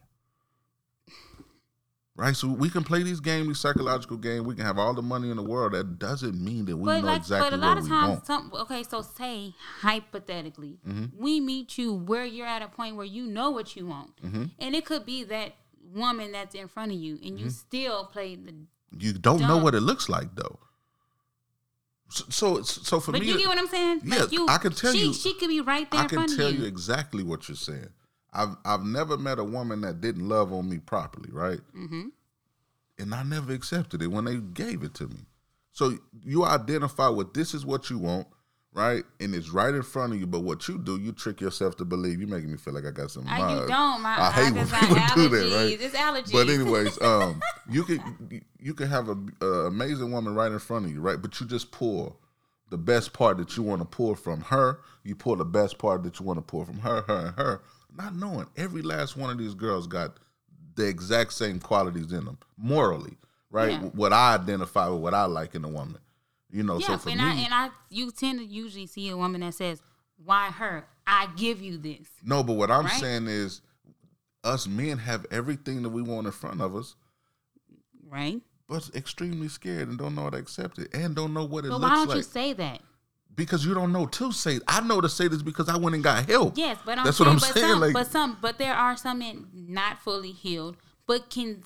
Right, so we can play these games, these psychological games. We can have all the money in the world. That doesn't mean that we But know like, exactly what we want. but a lot of times, some okay. So say hypothetically, Mm-hmm. we meet you where you're at a point where you know what you want, Mm-hmm. and it could be that woman that's in front of you, and you still play the. You don't know what it looks like though. So, so, for But me, you get what I'm saying? Yeah, like you, I can tell she, you- She could be right there I can tell you. you. exactly what you're saying. I've I've never met a woman that didn't love on me properly, right? Mm-hmm. And I never accepted it when they gave it to me. So you identify what this is what you want, right? And it's right in front of you. But what you do, you trick yourself to believe. You're making me feel like I got some. Uh, you don't. My, I hate when people do that, right? It's allergies. But anyways, um, you can you can have a, a amazing woman right in front of you, right? But you just pull the best part that you want to pull from her. You pull the best part that you want to pull from her, her, and her. Not knowing every last one of these girls got the exact same qualities in them morally, right? Yeah. What I identify with what I like in a woman, you know. so yeah, for and me, I and I, you tend to usually see a woman that says, "Why her? I give you this." no, but what I'm Right? saying is, us men have everything that we want in front of us. Right? but extremely scared and don't know how to accept it and don't know what it But looks like. why don't like you say that? because you don't know to say. I know to say this because I went and got help. Yes, but I'm That's saying, what I'm but saying, Some, like- but some, but there are some men not fully healed, but can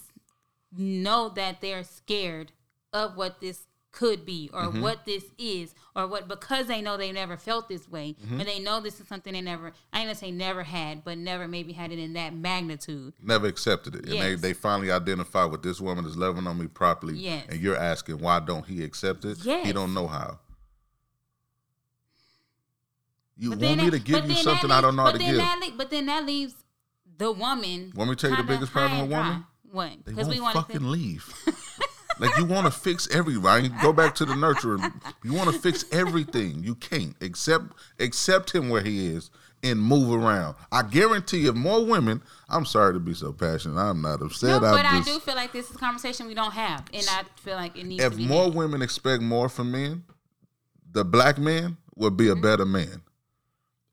know that they're scared of what this could be or Mm-hmm. what this is or what because they know they never felt this way Mm-hmm. and they know this is something they never I ain't gonna say never had but never maybe had it in that magnitude Never accepted it, and they, they finally identify with this woman is loving on me properly. Yes. and you're asking why don't he accept it? he don't know how. You But want me that- to give you something I don't know how to give. That le- but then that leaves the woman. Want me to tell you the biggest problem with women? What? They Because we want fucking leave. like you want to fix everything. Go back to the nurturing. You want to fix everything. You can't accept accept him where he is and move around. I guarantee if more women. I'm sorry to be so passionate. I'm not upset. No, but I just, do feel like this is a conversation we don't have, and I feel like it needs if to be. If more had. women expect more from men, the black man would be a Mm-hmm. better man.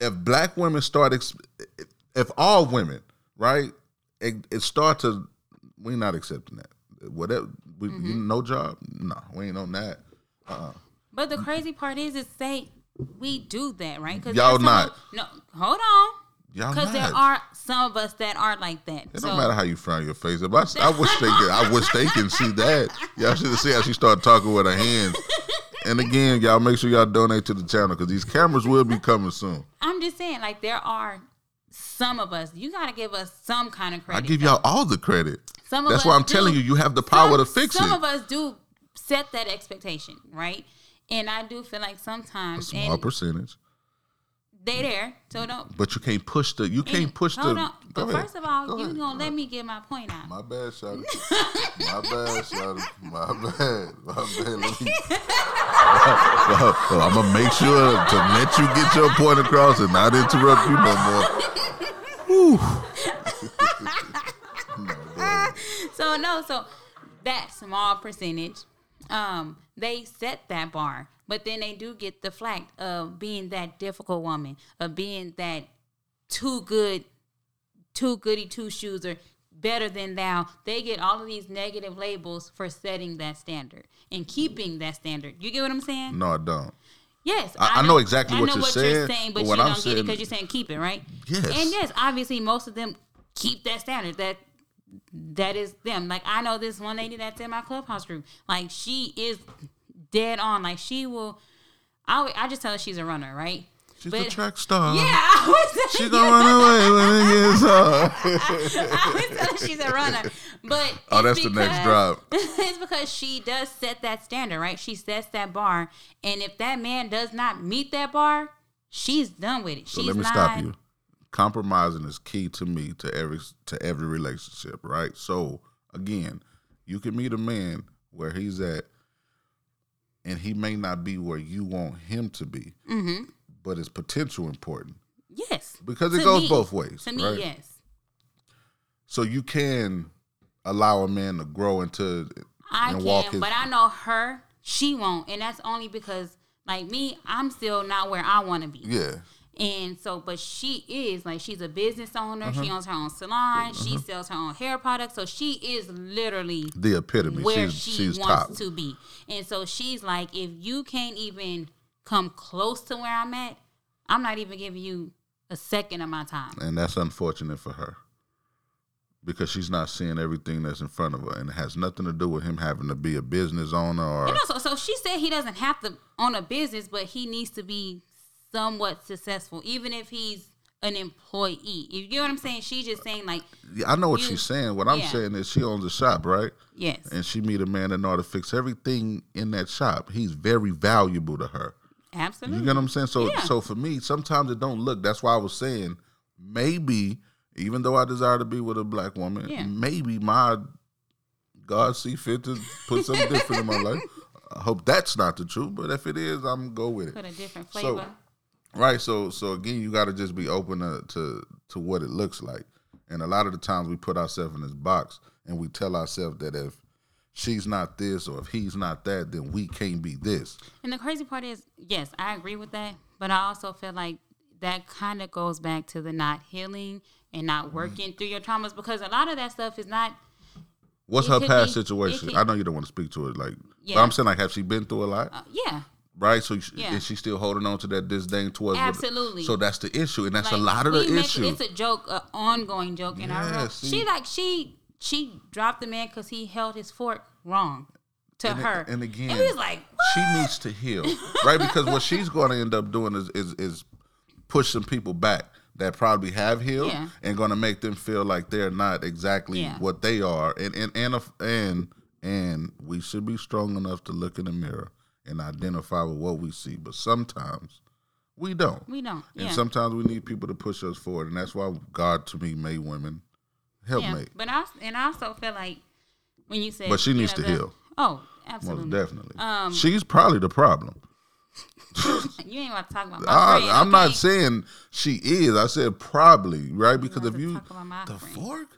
If black women start, if all women, right, it, it start to, we're not accepting that. Whatever, we, Mm-hmm. no job, no, we ain't on that. But the crazy part is, is say we do that, right? Because Y'all not. No, hold on. Y'all Because there are some of us that aren't like that. It so don't matter how you frown your face. I, I wish they could, I wish they can see that. Y'all should have seen how she started talking with her hands. And again, y'all make sure y'all donate to the channel because these cameras will be coming soon. I'm just saying, like there are some of us. You got to give us some kind of credit. I give y'all all the credit. Some of That's why I'm do. telling you, you have the power some, to fix some it. Some of us do set that expectation, right? And I do feel like sometimes A small percentage, they there, so don't. but you can't push the. You can't push hold the. on. But ahead. first of all, Go you ahead. gonna let me get my point out. My bad, Shotty. My bad, Shotty. My bad. My bad. Let me. I'm gonna make sure to let you get your point across and not interrupt you no more. No. So no, so that small percentage, um, they set that bar, but then they do get the flack of being that difficult woman, of being that too good, too goody two shoes or better than thou. They get all of these negative labels for setting that standard and keeping that standard. You get what I'm saying? No, I don't. Yes, I- I know exactly I what know you're what saying, you're saying, but, but you don't I'm get it because you're saying keep it right. Yes. and yes, obviously most of them keep that standard. That that is them. Like I know this one lady that's in my clubhouse group. Like she is dead on. Like she will. I would- I just tell her she's a runner, right? She's But- a track star. Yeah, I was She gonna run away when it gets hard. I always tell her she's a runner. But Oh, it's that's the next drop. It's because she does set that standard, right? She sets that bar, and if that man does not meet that bar, she's done with it. So she's let me not, stop you. Compromising is key to me to every to every relationship, right? So again, you can meet a man where he's at, and he may not be where you want him to be, Mm-hmm. but his potential important Yes, because it To goes me- both ways. to me, right? yes. So you can allow a man to grow into I and can, his. but I know her, she won't, and that's only because, like me, I'm still not where I want to be. yeah, And so, but she is like she's a business owner. Uh-huh. She owns her own salon. She sells her own hair products. So she is literally the epitome. where she's she she's wants top. to be. And so she's like, if you can't even come close to where I'm at, I'm not even giving you a second of my time. and that's unfortunate for her because she's not seeing everything that's in front of her, and it has nothing to do with him having to be a business owner or. You know, so, so she said he doesn't have to own a business, but he needs to be somewhat successful, even if he's an employee. You get what I'm saying? She's just saying like, Yeah, I know what You- she's saying. What I'm yeah. saying is she owns a shop, right? yes, And she meet a man that know how to fix everything in that shop. He's very valuable to her. absolutely. You get what I'm saying? So Yeah. so for me, sometimes it don't look. That's why I was saying maybe, even though I desire to be with a black woman, Yeah. maybe my God see fit to put something different in my life. I hope that's not the truth, but if it is, I'm go with it. Put a different So- flavor. Right. So so again, you got to just be open to, to to what it looks like. And a lot of the times we put ourselves in this box and we tell ourselves that if she's not this or if he's not that, then we can't be this. And the crazy part is, yes, I agree with that, but I also feel like that kind of goes back to the not healing and Mm-hmm. not working through your traumas because a lot of that stuff is not. What's her past be- situation? I know you don't want to speak to it, like, but Yeah. I'm saying like, have she been through a lot? Uh, yeah, right. So Yeah. is she still holding on to that disdain towards? what- Absolutely. so that's the issue, and that's a lot of the issue. It's a joke, an ongoing joke, and I Yeah, wrote, see. she like she she dropped the man because he held his fork wrong to And it- her, and again, and we was like, she needs to heal, right? Because what she's going to end up doing is is is push some people back that probably have healed Yeah. and going to make them feel like they're not exactly Yeah. what they are, and and and and and we should be strong enough to look in the mirror and identify with what we see. But sometimes We don't. We don't. And Yeah. sometimes we need people to push us forward, and that's why God to me made women yeah. helpmate. But I and I also feel like when you say But she you needs know, to the- heal. Oh, Most absolutely. definitely. Um, She's probably the problem. You ain't about to talk about my I, friend. I'm not saying she is. I said probably, right? Because if you talk about my the friend. fork,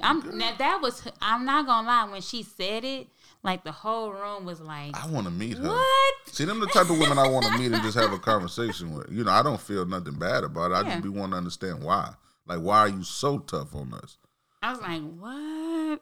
I'm now that was. I'm not gonna lie. When she said it, like the whole room was like, I want to meet her. "What?" See, them the type of women I want to meet and just have a conversation with. You know, I don't feel nothing bad about it. I Yeah. just be want to understand why. Like, why are you so tough on us? I was like, "What?"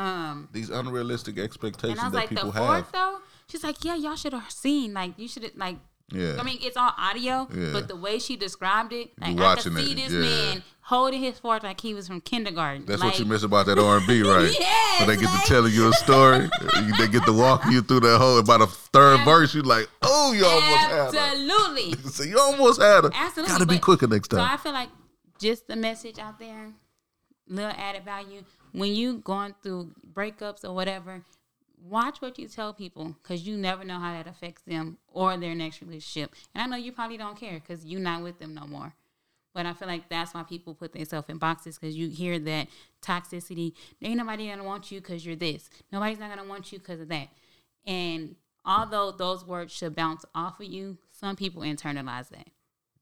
Um, These unrealistic expectations and I was that like, "The people have. though." She's like, "Yeah, y'all should have seen. Like, you should have like." Yeah. I mean, it's all audio, Yeah. but the way she described it, like I could see it, this yeah. man holding his fork like he was from kindergarten. That's like, what you miss about that R and B, right? Yes, When they get like- to telling you a story, they get to walk you through that whole. By the third verse, you're like, oh, you almost had her. Absolutely. So you almost had her. Absolutely. Got to be quicker next time. So. I feel like just the message out there, little added value. When you going through breakups or whatever, watch what you tell people because you never know how that affects them or their next relationship. And I know you probably don't care because you're not with them no more. But I feel like that's why people put themselves in boxes because you hear that toxicity. Ain't nobody gonna want you because you're this. Nobody's not gonna want you because of that. And although those words should bounce off of you, some people internalize that.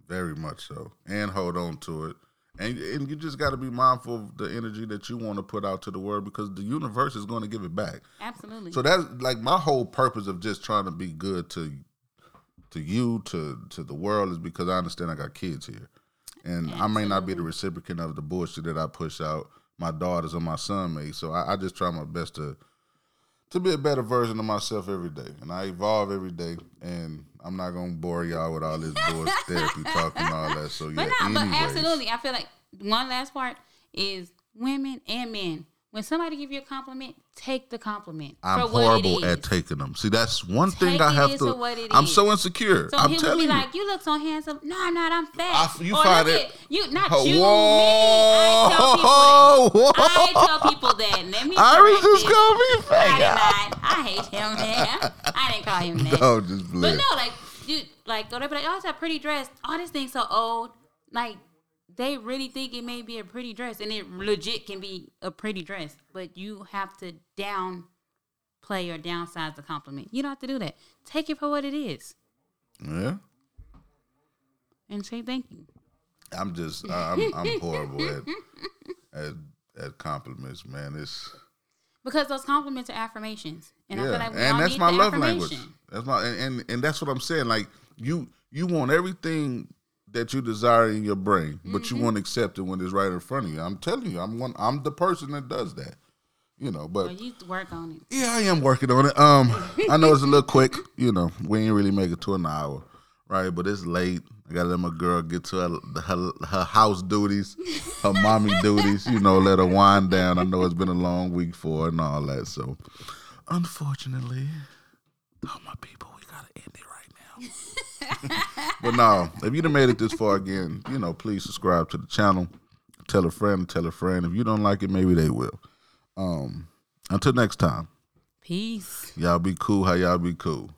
Very much so, and hold on to it. And, and you just got to be mindful of the energy that you want to put out to the world because the universe is going to give it back. Absolutely. So that's like my whole purpose of just trying to be good to to you to to the world is because I understand I got kids here, and I may not be the recipient of the bullshit that I push out. My daughters or my son may. So I, I just try my best to to be a better version of myself every day, and I evolve every day. And I'm not gonna bore y'all with all this bullshit therapy talk and all that. So yeah, But no, but absolutely. I feel like one last part is women and men. When somebody give you a compliment, take the compliment I'm for what it horrible at taking them. See, that's one thing Take I have to. I'm so insecure. So I'm he would telling be you. like, "You look so handsome." No, I'm not. I'm fat. I- you or find look it- at- You not Whoa. you. Me. I tell people that. I tell people that. Let me. Iris just called me I fat. did not. I hate him, man. I didn't call him that. No, just But no, like you like go there, be like, oh, it's a pretty dress. Oh, this thing's so old. Like they really think it may be a pretty dress, and it legit can be a pretty dress. But you have to down play or downsize the compliment. You don't have to do that. Take it for what it is, Yeah, and say thank you. I'm just I'm I'm horrible at at at compliments, man. It's Because those compliments are affirmations, and I feel yeah, like we and all that's need my love language. That's my and, and and that's what I'm saying. Like you you want everything that you desire in your brain, but Mm-hmm. you won't accept it when it's right in front of you. I'm telling you, I'm one. I'm the person that does that. You know, but Well, you work on it. Yeah, I am working on it. Um, I know it's a little quick. You know, we ain't really make it to an hour, right? But it's late. I gotta let my girl get to her her, her house duties, her mommy duties. You know, let her wind down. I know it's been a long week for her and all that. So, unfortunately, all my people, we gotta end it right now. but no, if you done made it this far again, you know, please subscribe to the channel. Tell a friend, tell a friend. If you don't like it, maybe they will. Um, until next time. Peace. Y'all be cool how y'all be cool.